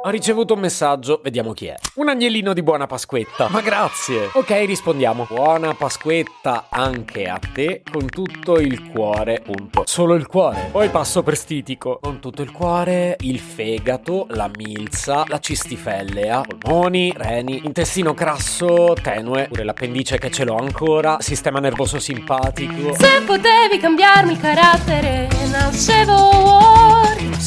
Ho ricevuto un messaggio, vediamo chi è. Un agnellino di buona Pasquetta. Ma grazie. Ok, rispondiamo. Buona Pasquetta anche a te con tutto il cuore. Punto. Solo il cuore. Poi passo per stitico. Con tutto il cuore, il fegato, la milza, la cistifellea, polmoni, reni, intestino grasso, tenue, pure l'appendice che ce l'ho ancora, sistema nervoso simpatico. Se potevi cambiarmi il carattere, nascevo.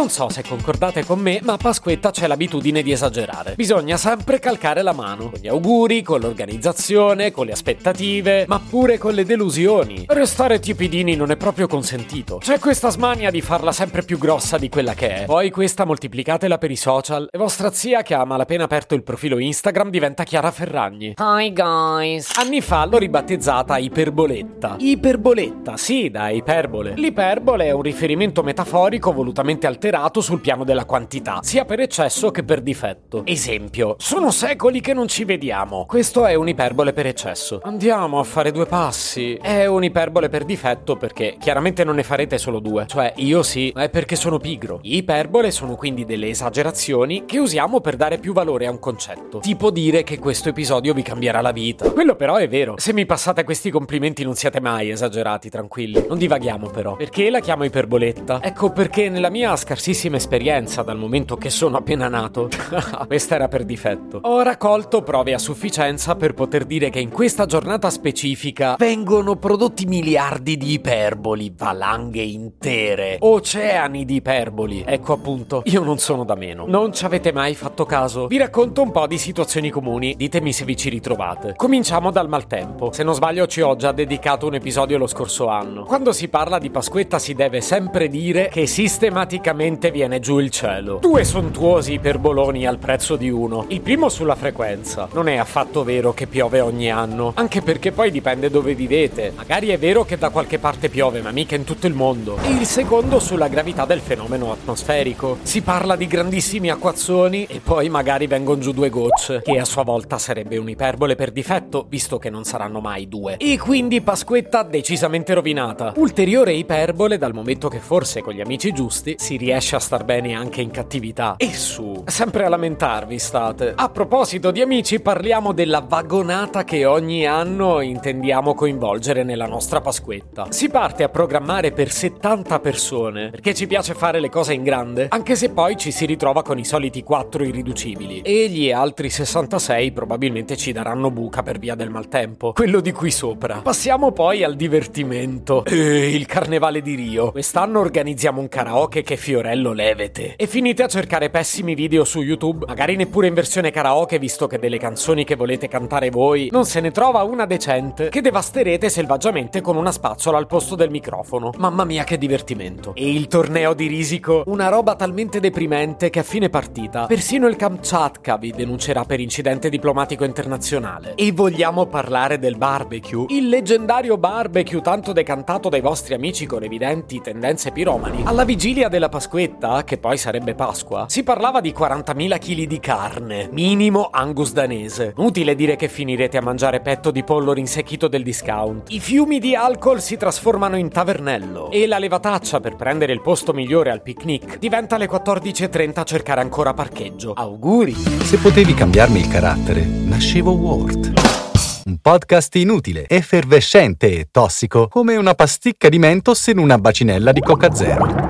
Non so se concordate con me, ma a Pasquetta c'è l'abitudine di esagerare. Bisogna sempre calcare la mano. Con gli auguri, con l'organizzazione, con le aspettative, ma pure con le delusioni. Restare tiepidini non è proprio consentito. C'è questa smania di farla sempre più grossa di quella che è. Poi questa moltiplicatela per i social e vostra zia che ha malapena aperto il profilo Instagram diventa Chiara Ferragni. Hi guys. Anni fa l'ho ribattezzata Iperboletta. Iperboletta, sì, da iperbole. L'iperbole è un riferimento metaforico volutamente alterato sul piano della quantità, sia per eccesso che per difetto. Esempio, sono secoli che non ci vediamo. Questo è un'iperbole per eccesso. Andiamo a fare due passi. È un'iperbole per difetto perché chiaramente non ne farete solo due. Cioè, io sì, ma è perché sono pigro. Iperbole sono quindi delle esagerazioni che usiamo per dare più valore a un concetto. Tipo dire che questo episodio vi cambierà la vita. Quello però è vero. Se mi passate questi complimenti non siete mai esagerati, tranquilli. Non divaghiamo però. Perché la chiamo iperboletta? Ecco perché nella mia scarsissima esperienza dal momento che sono appena nato, questa era per difetto, ho raccolto prove a sufficienza per poter dire che in questa giornata specifica vengono prodotti miliardi di iperboli, valanghe intere, oceani di iperboli. Ecco appunto, io non sono da meno. Non ci avete mai fatto caso? Vi racconto un po' di situazioni comuni, ditemi se vi ci ritrovate. Cominciamo dal maltempo. Se non sbaglio ci ho già dedicato un episodio lo scorso anno. Quando si parla di Pasquetta si deve sempre dire che sistematicamente viene giù il cielo. Due sontuosi iperboloni al prezzo di uno. Il primo sulla frequenza. Non è affatto vero che piove ogni anno, anche perché poi dipende dove vivete. Magari è vero che da qualche parte piove, ma mica in tutto il mondo. E il secondo sulla gravità del fenomeno atmosferico. Si parla di grandissimi acquazzoni e poi magari vengono giù due gocce, che a sua volta sarebbe un'iperbole per difetto, visto che non saranno mai due. E quindi Pasquetta decisamente rovinata. Ulteriore iperbole dal momento che forse con gli amici giusti si riesce a star bene anche in cattività. E su, sempre a lamentarvi state. A proposito di amici, parliamo della vagonata che ogni anno intendiamo coinvolgere nella nostra Pasquetta. Si parte a programmare per 70 persone, perché ci piace fare le cose in grande, anche se poi ci si ritrova con i soliti 4 irriducibili. E gli altri 66 probabilmente ci daranno buca per via del maltempo. Quello di qui sopra. Passiamo poi al divertimento. Eh, il carnevale di Rio. Quest'anno organizziamo un karaoke che Fiorello levete. E finite a cercare pessimi video su YouTube, magari neppure in versione karaoke, visto che delle canzoni che volete cantare voi non se ne trova una decente, che devasterete selvaggiamente con una spazzola al posto del microfono. Mamma mia che divertimento. E il torneo di risico? Una roba talmente deprimente che a fine partita persino il Kamchatka vi denuncerà per incidente diplomatico internazionale. E vogliamo parlare del barbecue? Il leggendario barbecue tanto decantato dai vostri amici con evidenti tendenze piromani. Alla vigilia della Pasquetta, che poi sarebbe Pasqua, si parlava di 40.000 kg di carne, minimo angus danese. Utile dire che finirete a mangiare petto di pollo rinsecchito del discount. I fiumi di alcol si trasformano in tavernello e la levataccia per prendere il posto migliore al picnic diventa alle 14.30 a cercare ancora parcheggio. Auguri! Se potevi cambiarmi il carattere, nascevo Ward. Un podcast inutile, effervescente e tossico, come una pasticca di mentos in una bacinella di Coca Zero.